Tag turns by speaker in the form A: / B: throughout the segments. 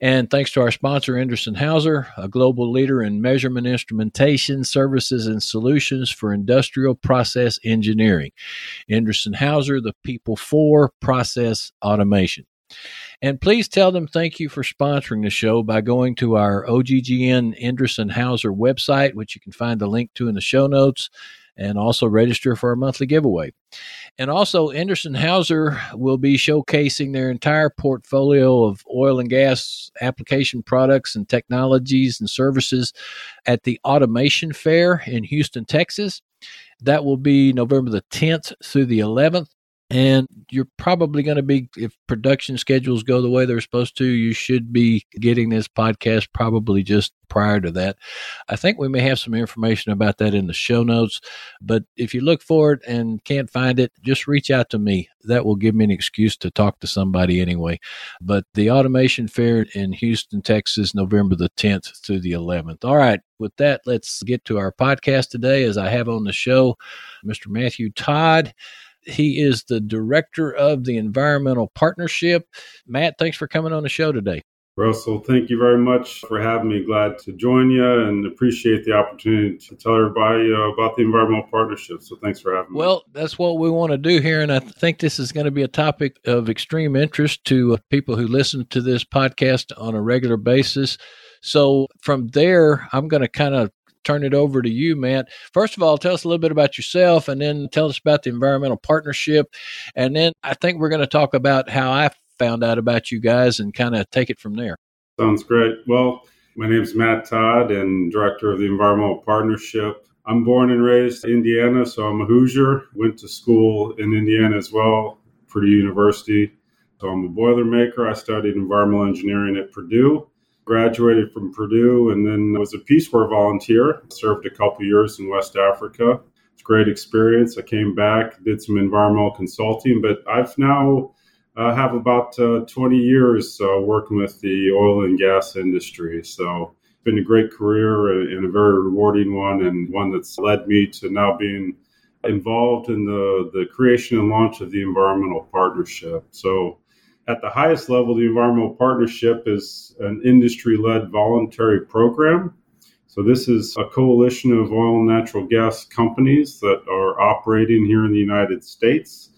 A: And thanks to our sponsor, Endress & Hauser, a global leader in measurement instrumentation, services, and solutions for industrial process engineering. Endress & Hauser, the people for process automation. And please tell them thank you for sponsoring the show by going to our OGGN Endress & Hauser website, which you can find the link to in the show notes and also register for our monthly giveaway. And also, Endress & Hauser will be showcasing their entire portfolio of oil and gas application products and technologies and services at the Automation Fair in Houston, Texas. That will be November the 10th through the 11th. And you're probably going to be, if production schedules go the way they're supposed to, you should be getting this podcast probably just prior to that. I think we may have some information about that in the show notes. But if you look for it and can't find it, just reach out to me. That will give me an excuse to talk to somebody anyway. But the Automation Fair in Houston, Texas, November the 10th through the 11th. All right. With that, let's get to our podcast today. As I have on the show, Mr. Matthew Todd. He is the director of the Environmental Partnership. Matt, thanks for coming on the show today.
B: Russell, thank you very much for having me. Glad to join you and appreciate the opportunity to tell everybody uh, about the environmental partnership. So thanks for having
A: me. Well, that's what we want to do here. And I think this is going to be a topic of extreme interest to uh, people who listen to this podcast on a regular basis. So from there, I'm going to kind of turn it over to you, Matt. First of all, tell us a little bit about yourself and then tell us about the environmental partnership. And then I think we're going to talk about how I found out about you guys and kind of take it from there.
B: Sounds great. Well, my name is Matt Todd and director of the Environmental Partnership. I'm born and raised in Indiana, so I'm a Hoosier. Went to school in Indiana as well, Purdue University. So I'm a Boilermaker. I studied environmental engineering at Purdue graduated from Purdue and then was a Peace Corps volunteer. Served a couple years in West Africa. It's a great experience. I came back, did some environmental consulting, but I've now uh, have about uh, 20 years uh, working with the oil and gas industry. So it's been a great career and a very rewarding one, and one that's led me to now being involved in the, the creation and launch of the environmental partnership. So at the highest level, the Environmental Partnership is an industry led voluntary program. So, this is a coalition of oil and natural gas companies that are operating here in the United States.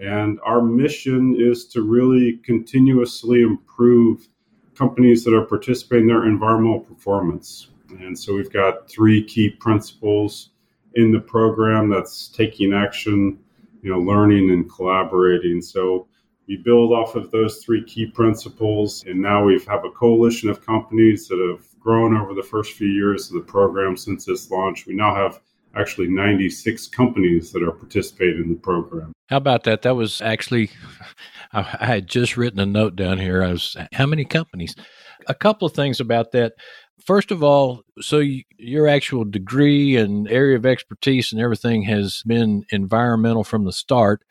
B: And our mission is to really continuously improve companies that are participating in their environmental performance. And so, we've got three key principles in the program that's taking action, you know, learning and collaborating. So, we build off of those three key principles, and now we have a coalition of companies that have grown over the first few years of the program since its launch. We now have actually 96 companies that are participating in the program.
A: How about that? That was actually, I had just written a note down here. I was, how many companies? A couple of things about that. First of all, so you, your actual degree and area of expertise and everything has been environmental from the start.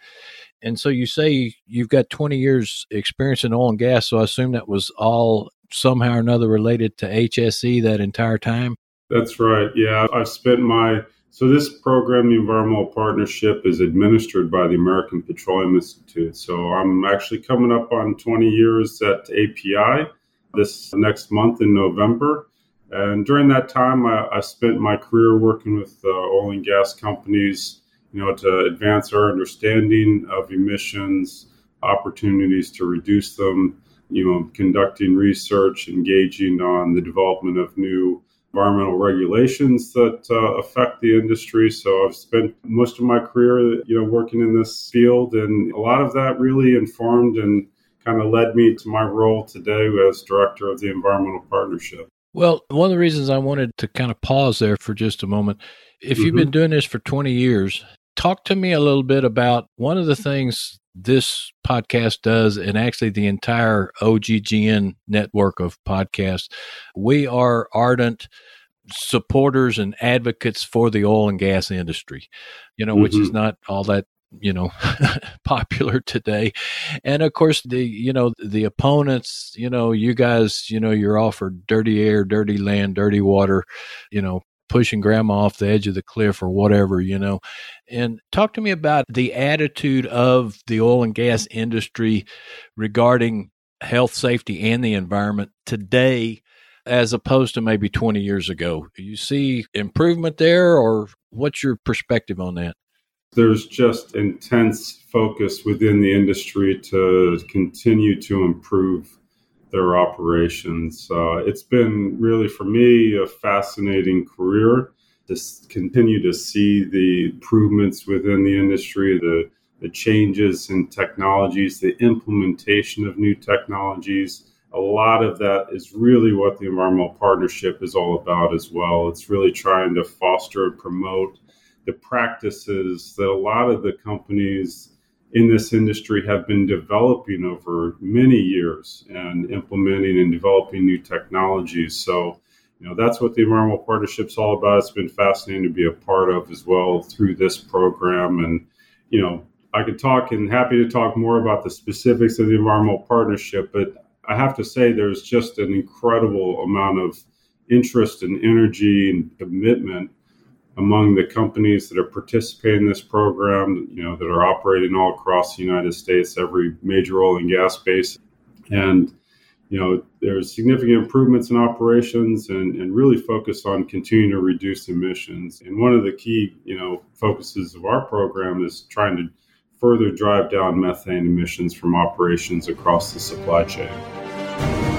A: And so you say you've got 20 years experience in oil and gas. So I assume that was all somehow or another related to HSE that entire time?
B: That's right. Yeah. I've spent my, so this program, the Environmental Partnership, is administered by the American Petroleum Institute. So I'm actually coming up on 20 years at API this next month in November. And during that time, I, I spent my career working with uh, oil and gas companies you know, to advance our understanding of emissions, opportunities to reduce them, you know, conducting research, engaging on the development of new environmental regulations that uh, affect the industry. So I've spent most of my career, you know, working in this field, and a lot of that really informed and kind of led me to my role today as director of the environmental partnership.
A: Well, one of the reasons I wanted to kind of pause there for just a moment, if mm-hmm. you've been doing this for 20 years, talk to me a little bit about one of the things this podcast does, and actually the entire OGGN network of podcasts. We are ardent supporters and advocates for the oil and gas industry, you know, mm-hmm. which is mm-hmm. not all that you know popular today and of course the you know the opponents you know you guys you know you're offered dirty air dirty land dirty water you know pushing grandma off the edge of the cliff or whatever, you know. And talk to me about the attitude of the oil and gas industry regarding health, safety, and the environment today as opposed to maybe 20 years ago. You see improvement there, or what's your perspective on that?
B: There's just intense focus within the industry to continue to improve their operations. Uh, it's been really, for me, a fascinating career to continue to see the improvements within the industry, the, the changes in technologies, the implementation of new technologies. A lot of that is really what the environmental partnership is all about as well. It's really trying to foster and promote the practices that a lot of the companies in this industry have been developing over many years and implementing and developing new technologies. So, you know, that's what the Environmental Partnership's all about. It's been fascinating to be a part of as well through this program. And, you know, I could talk and happy to talk more about the specifics of the Environmental Partnership, but I have to say there's just an incredible amount of interest and energy and commitment among the companies that are participating in this program, you know, that are operating all across the United States, every major oil and gas base. And, you know, there's significant improvements in operations and, and really focus on continuing to reduce emissions. And one of the key, you know, focuses of our program is trying to further drive down methane emissions from operations across the supply chain.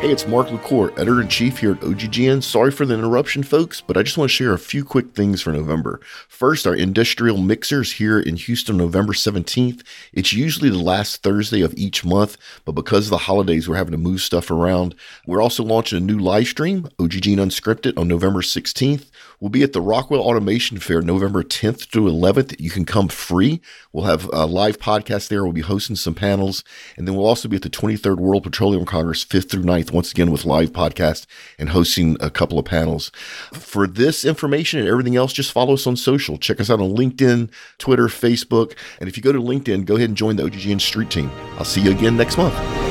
C: Hey, it's Mark LaCour, editor in chief here at OGGN. Sorry for the interruption, folks, but I just want to share a few quick things for November. First, our industrial mixers here in Houston, November 17th. It's usually the last Thursday of each month, but because of the holidays, we're having to move stuff around. We're also launching a new live stream, OGGN Unscripted, on November 16th. We'll be at the Rockwell Automation Fair November 10th through 11th. You can come free. We'll have a live podcast there. We'll be hosting some panels. And then we'll also be at the 23rd World Petroleum Congress 5th through 9th, once again with live podcast and hosting a couple of panels. For this information and everything else, just follow us on social. Check us out on LinkedIn, Twitter, Facebook. And if you go to LinkedIn, go ahead and join the OGGN Street Team. I'll see you again next month.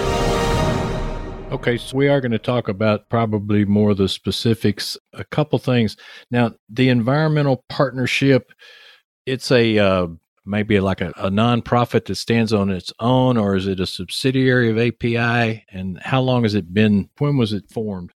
A: Okay, so we are going to talk about probably more the specifics. A couple things. Now, the environmental partnership, it's a uh, maybe like a, a nonprofit that stands on its own, or is it a subsidiary of API? And how long has it been? When was it formed?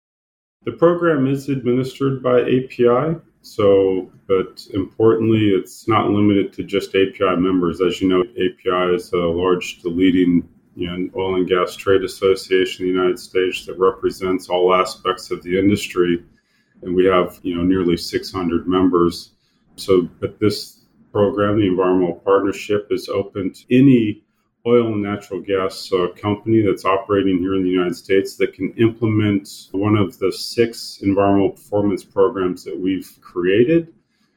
B: The program is administered by API. So, but importantly, it's not limited to just API members. As you know, API is a large, the leading know, oil and gas trade association in the United States that represents all aspects of the industry, and we have you know nearly 600 members. So, but this program, the Environmental Partnership, is open to any oil and natural gas uh, company that's operating here in the United States that can implement one of the six environmental performance programs that we've created.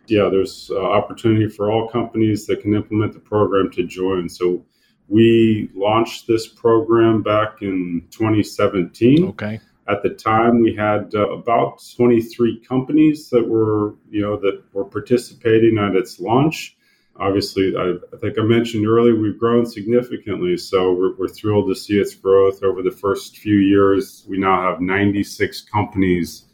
B: Yeah, there's uh, opportunity for all companies that can implement the program to join. So we launched this program back in 2017.
A: Okay.
B: At the time, we had uh, about 23 companies that were, you know, that were participating at its launch. Obviously, I, I think I mentioned earlier, we've grown significantly. So we're, we're thrilled to see its growth over the first few years. We now have 96 companies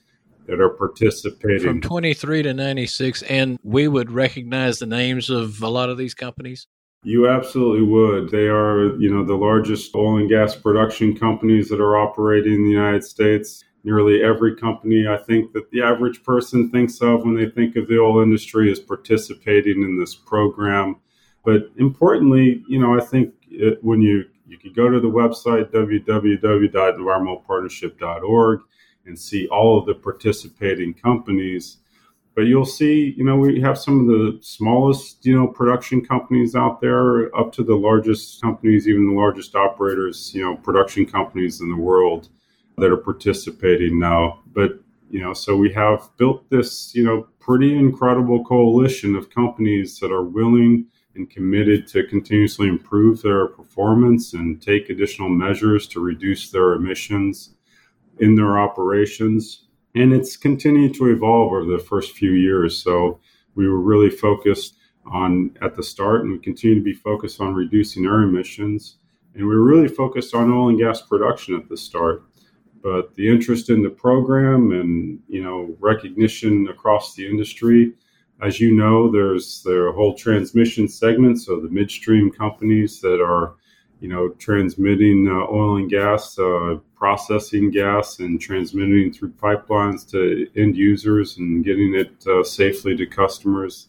B: that are participating.
A: From 23 to 96. And we would recognize the names of a lot of these companies?
B: You absolutely would. They are, you know, the largest oil and gas production companies that are operating in the United States. Nearly every company I think that the average person thinks of when they think of the oil industry is participating in this program. But importantly, you know, I think it, when you you could go to the website www.environmentalpartnership.org and see all of the participating companies but you'll see, you know, we have some of the smallest, you know, production companies out there up to the largest companies, even the largest operators, you know, production companies in the world that are participating now. But, you know, so we have built this, you know, pretty incredible coalition of companies that are willing and committed to continuously improve their performance and take additional measures to reduce their emissions in their operations. And it's continued to evolve over the first few years. So we were really focused on at the start, and we continue to be focused on reducing our emissions. And we are really focused on oil and gas production at the start. But the interest in the program and you know recognition across the industry as you know, there's the whole transmission segment, so the midstream companies that are, you know, transmitting uh, oil and gas, uh, processing gas, and transmitting through pipelines to end users and getting it uh, safely to customers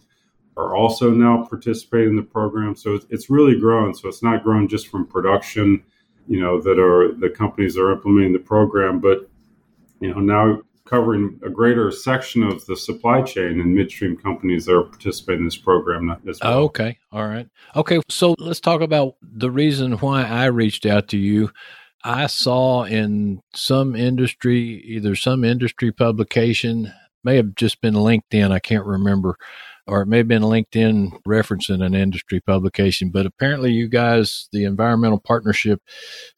B: are also now participating in the program. So it's really grown. So it's not grown just from production, you know, that are the companies that are implementing the program, but you know now covering a greater section of the supply chain and midstream companies that are participating in this program as well.
A: Okay. All right. Okay. So let's talk about the reason why I reached out to you. I saw in some industry, either some industry publication, may have just been LinkedIn, I can't remember, or it may have been LinkedIn referencing an industry publication, but apparently you guys, the Environmental Partnership,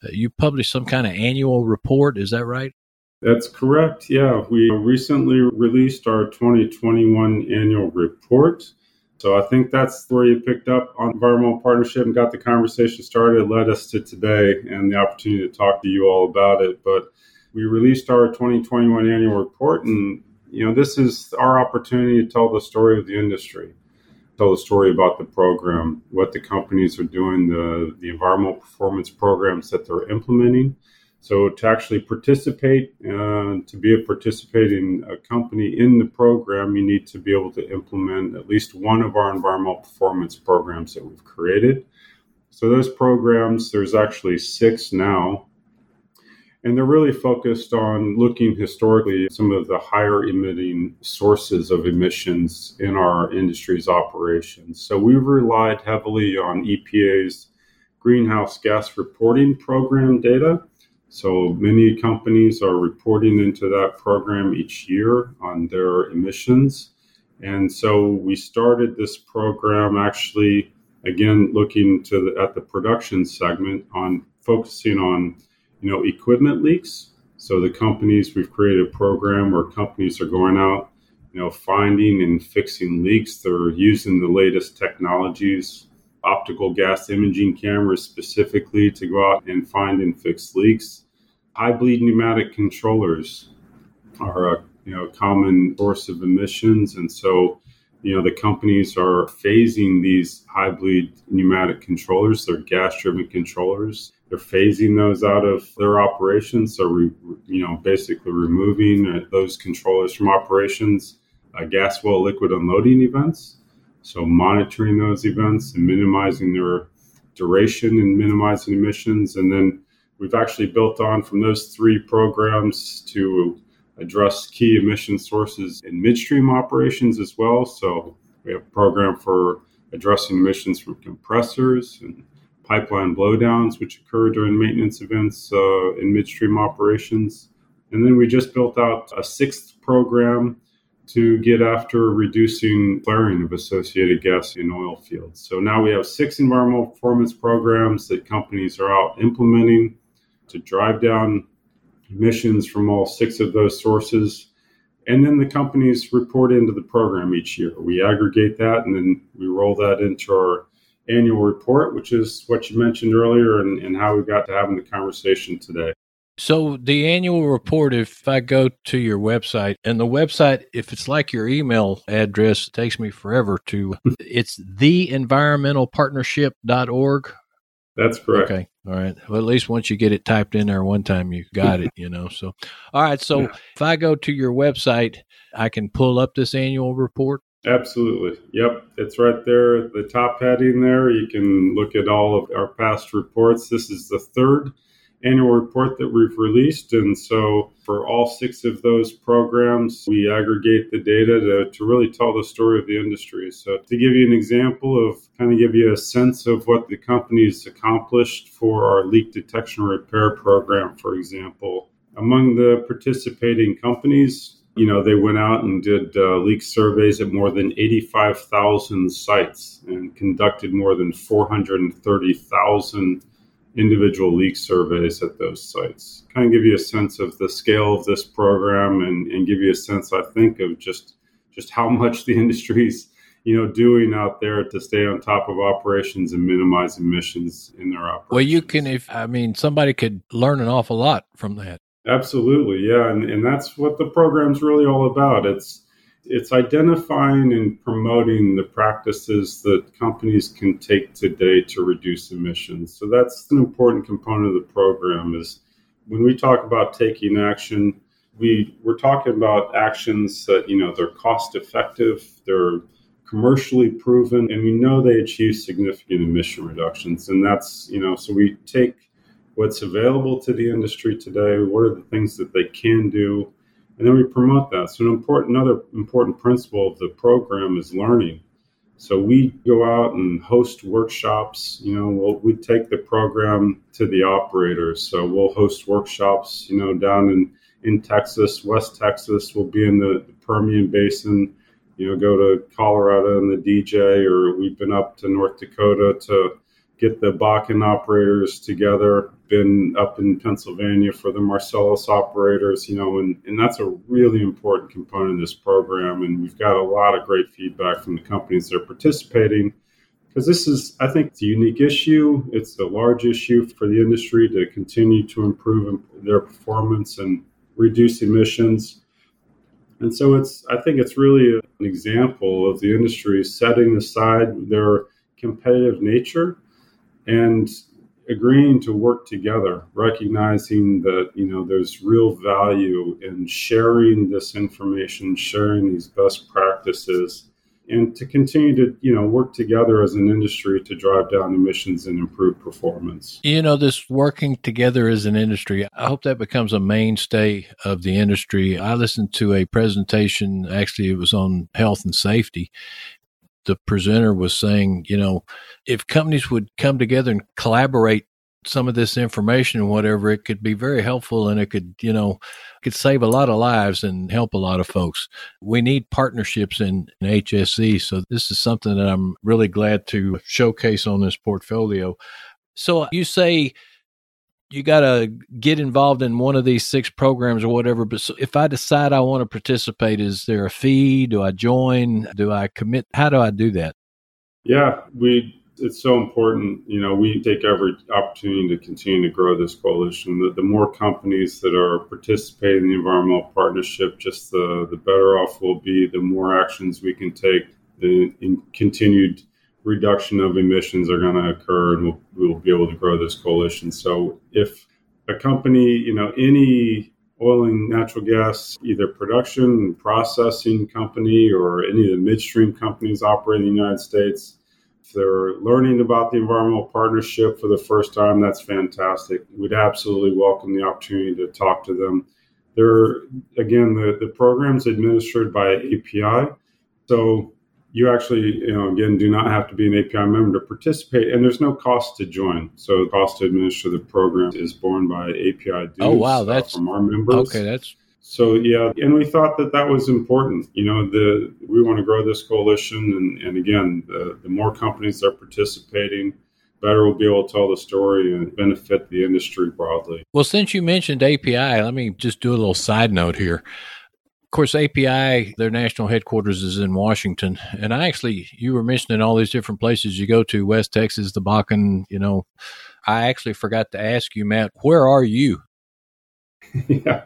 A: uh, you published some kind of annual report. Is that right?
B: That's correct. Yeah, we recently released our 2021 annual report. So I think that's where you picked up on environmental partnership and got the conversation started. Led us to today and the opportunity to talk to you all about it. But we released our 2021 annual report, and you know this is our opportunity to tell the story of the industry, tell the story about the program, what the companies are doing, the the environmental performance programs that they're implementing so to actually participate, uh, to be a participating uh, company in the program, you need to be able to implement at least one of our environmental performance programs that we've created. So those programs, there's actually six now, and they're really focused on looking historically at some of the higher emitting sources of emissions in our industry's operations. So we've relied heavily on EPA's greenhouse gas reporting program data so many companies are reporting into that program each year on their emissions. And so we started this program actually, again, looking to the, at the production segment on focusing on, you know, equipment leaks. So the companies, we've created a program where companies are going out, you know, finding and fixing leaks. They're using the latest technologies, optical gas imaging cameras specifically to go out and find and fix leaks high bleed pneumatic controllers are a you know common source of emissions, and so you know the companies are phasing these high bleed pneumatic controllers. They're gas driven controllers. They're phasing those out of their operations. So re, you know basically removing uh, those controllers from operations. Uh, gas well liquid unloading events. So monitoring those events and minimizing their duration and minimizing emissions, and then We've actually built on from those three programs to address key emission sources in midstream operations as well. So we have a program for addressing emissions from compressors and pipeline blowdowns, which occur during maintenance events uh, in midstream operations. And then we just built out a sixth program to get after reducing flaring of associated gas in oil fields. So now we have six environmental performance programs that companies are out implementing to drive down emissions from all six of those sources. And then the companies report into the program each year. We aggregate that and then we roll that into our annual report, which is what you mentioned earlier and, and how we got to having the conversation today.
A: So the annual report, if I go to your website and the website, if it's like your email address, it takes me forever to, it's theenvironmentalpartnership.org.
B: That's correct.
A: Okay. All right. Well, at least once you get it typed in there one time, you got it, you know. So, all right. So, yeah. if I go to your website, I can pull up this annual report.
B: Absolutely. Yep. It's right there, the top heading there. You can look at all of our past reports. This is the third annual report that we've released. And so for all six of those programs, we aggregate the data to, to really tell the story of the industry. So to give you an example of kind of give you a sense of what the company's accomplished for our leak detection repair program, for example, among the participating companies, You know, they went out and did uh, leak surveys at more than 85,000 sites and conducted more than 430,000 individual leak surveys at those sites. Kind of give you a sense of the scale of this program and, and give you a sense, I think, of just just how much the industry's you know doing out there to stay on top of operations and minimize emissions in their operations.
A: Well, you can if I mean somebody could learn an awful lot from that.
B: Absolutely, yeah, and and that's what the program's really all about. It's it's identifying and promoting the practices that companies can take today to reduce emissions. So that's an important component of the program is when we talk about taking action, we we're talking about actions that, you know, they're cost effective, they're commercially proven, and we know they achieve significant emission reductions. And that's, you know, so we take what's available to the industry today, what are the things that they can do, and then we promote that. So an important another important principle of the program is learning. So we go out and host workshops. You know, we'll, we take the program to the operators. So we'll host workshops. You know, down in in Texas, West Texas. We'll be in the, the Permian Basin. You know, go to Colorado and the DJ, or we've been up to North Dakota to get the Bakken operators together. Been up in Pennsylvania for the Marcellus operators, you know, and, and that's a really important component of this program. And we've got a lot of great feedback from the companies that are participating because this is, I think, it's a unique issue. It's a large issue for the industry to continue to improve their performance and reduce emissions. And so it's, I think it's really an example of the industry setting aside their competitive nature and agreeing to work together, recognizing that you know there's real value in sharing this information, sharing these best practices, and to continue to you know work together as an industry to drive down emissions and improve performance.
A: You know, this working together as an industry, I hope that becomes a mainstay of the industry. I listened to a presentation, actually, it was on health and safety, the presenter was saying, you know, if companies would come together and collaborate some of this information and whatever, it could be very helpful and it could, you know, could save a lot of lives and help a lot of folks. We need partnerships in, in HSE. So this is something that I'm really glad to showcase on this portfolio. So you say you got to get involved in one of these six programs or whatever. But so if I decide I want to participate, is there a fee? Do I join? Do I commit? How do I do that?
B: Yeah, we. It's so important. You know, we take every opportunity to continue to grow this coalition. The, the more companies that are participating in the environmental partnership, just the the better off we'll be. The more actions we can take, the continued reduction of emissions are going to occur and we'll, we'll be able to grow this coalition. So if a company, you know, any oil and natural gas, either production, and processing company, or any of the midstream companies operating in the United States, if they're learning about the environmental partnership for the first time, that's fantastic. We'd absolutely welcome the opportunity to talk to them. They're, again, the, the program's administered by API. So you actually, you know, again, do not have to be an API member to participate, and there's no cost to join. So the cost to administer the program is borne by API dues.
A: Oh wow, that's
B: uh, from our members.
A: Okay, that's
B: so yeah, and we thought that that was important. You know, the we want to grow this coalition, and, and again, the, the more companies that are participating, better we'll be able to tell the story and benefit the industry broadly.
A: Well, since you mentioned API, let me just do a little side note here course, API, their national headquarters is in Washington. And I actually, you were mentioning all these different places you go to, West Texas, the Bakken, you know. I actually forgot to ask you, Matt, where are you?
B: yeah,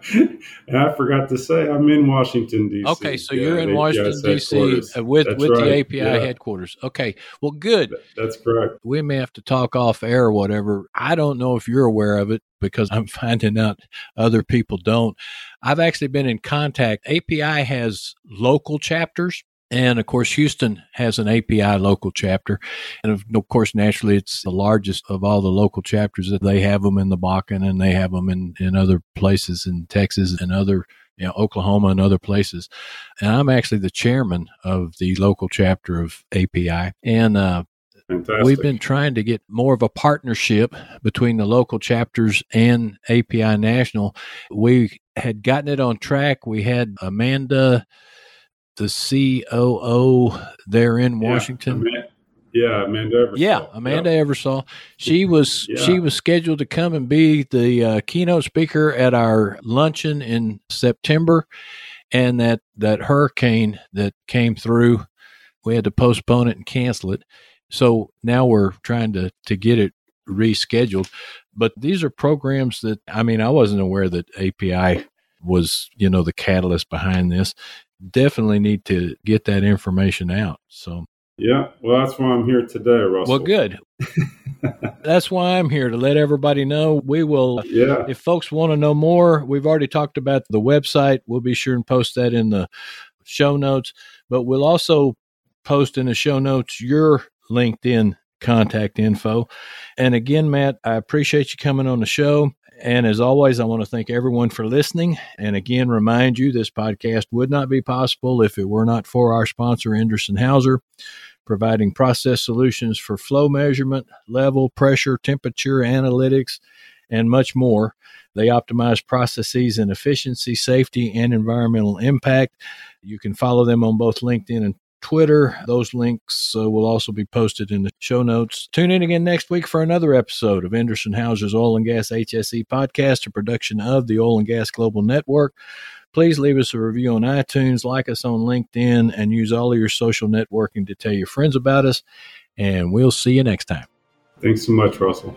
B: and I forgot to say I'm in Washington D.C.
A: Okay, so yeah, you're in Washington D.C. Uh, with That's with right. the API yeah. headquarters. Okay, well, good.
B: That's correct.
A: We may have to talk off air or whatever. I don't know if you're aware of it because I'm finding out other people don't. I've actually been in contact. API has local chapters and of course, Houston has an API local chapter. And of, course, naturally, it's the largest of all the local chapters that they have them in the Bakken and they have them in, in other places in Texas and other, you know, Oklahoma and other places. And I'm actually the chairman of the local chapter of API. And, uh,
B: Fantastic.
A: We've been trying to get more of a partnership between the local chapters and API National. We had gotten it on track. We had Amanda, the COO there in Washington.
B: Yeah, Amanda, yeah, Amanda Eversole.
A: Yeah, Amanda yep. Eversole. She was yeah. she was scheduled to come and be the uh, keynote speaker at our luncheon in September, and that that hurricane that came through, we had to postpone it and cancel it. So now we're trying to to get it rescheduled. But these are programs that I mean I wasn't aware that API was you know the catalyst behind this. Definitely need to get that information out. So
B: yeah, well that's why I'm here today, Russell.
A: Well, good. that's why I'm here to let everybody know. We will,
B: yeah.
A: If folks want to know more, we've already talked about the website. We'll be sure and post that in the show notes. But we'll also post in the show notes your LinkedIn contact info. And again, Matt, I appreciate you coming on the show. And as always, I want to thank everyone for listening. And again, remind you this podcast would not be possible if it were not for our sponsor, Endress Hauser, providing process solutions for flow measurement, level, pressure, temperature, analytics, and much more. They optimize processes and efficiency, safety, and environmental impact. You can follow them on both LinkedIn and Twitter. Those links uh, will also be posted in the show notes. Tune in again next week for another episode of Endress Hauser's Oil and Gas HSE podcast, a production of the Oil and Gas Global Network. Please leave us a review on iTunes, like us on LinkedIn, and use all of your social networking to tell your friends about us. And we'll see you next time.
B: Thanks so much, Russell.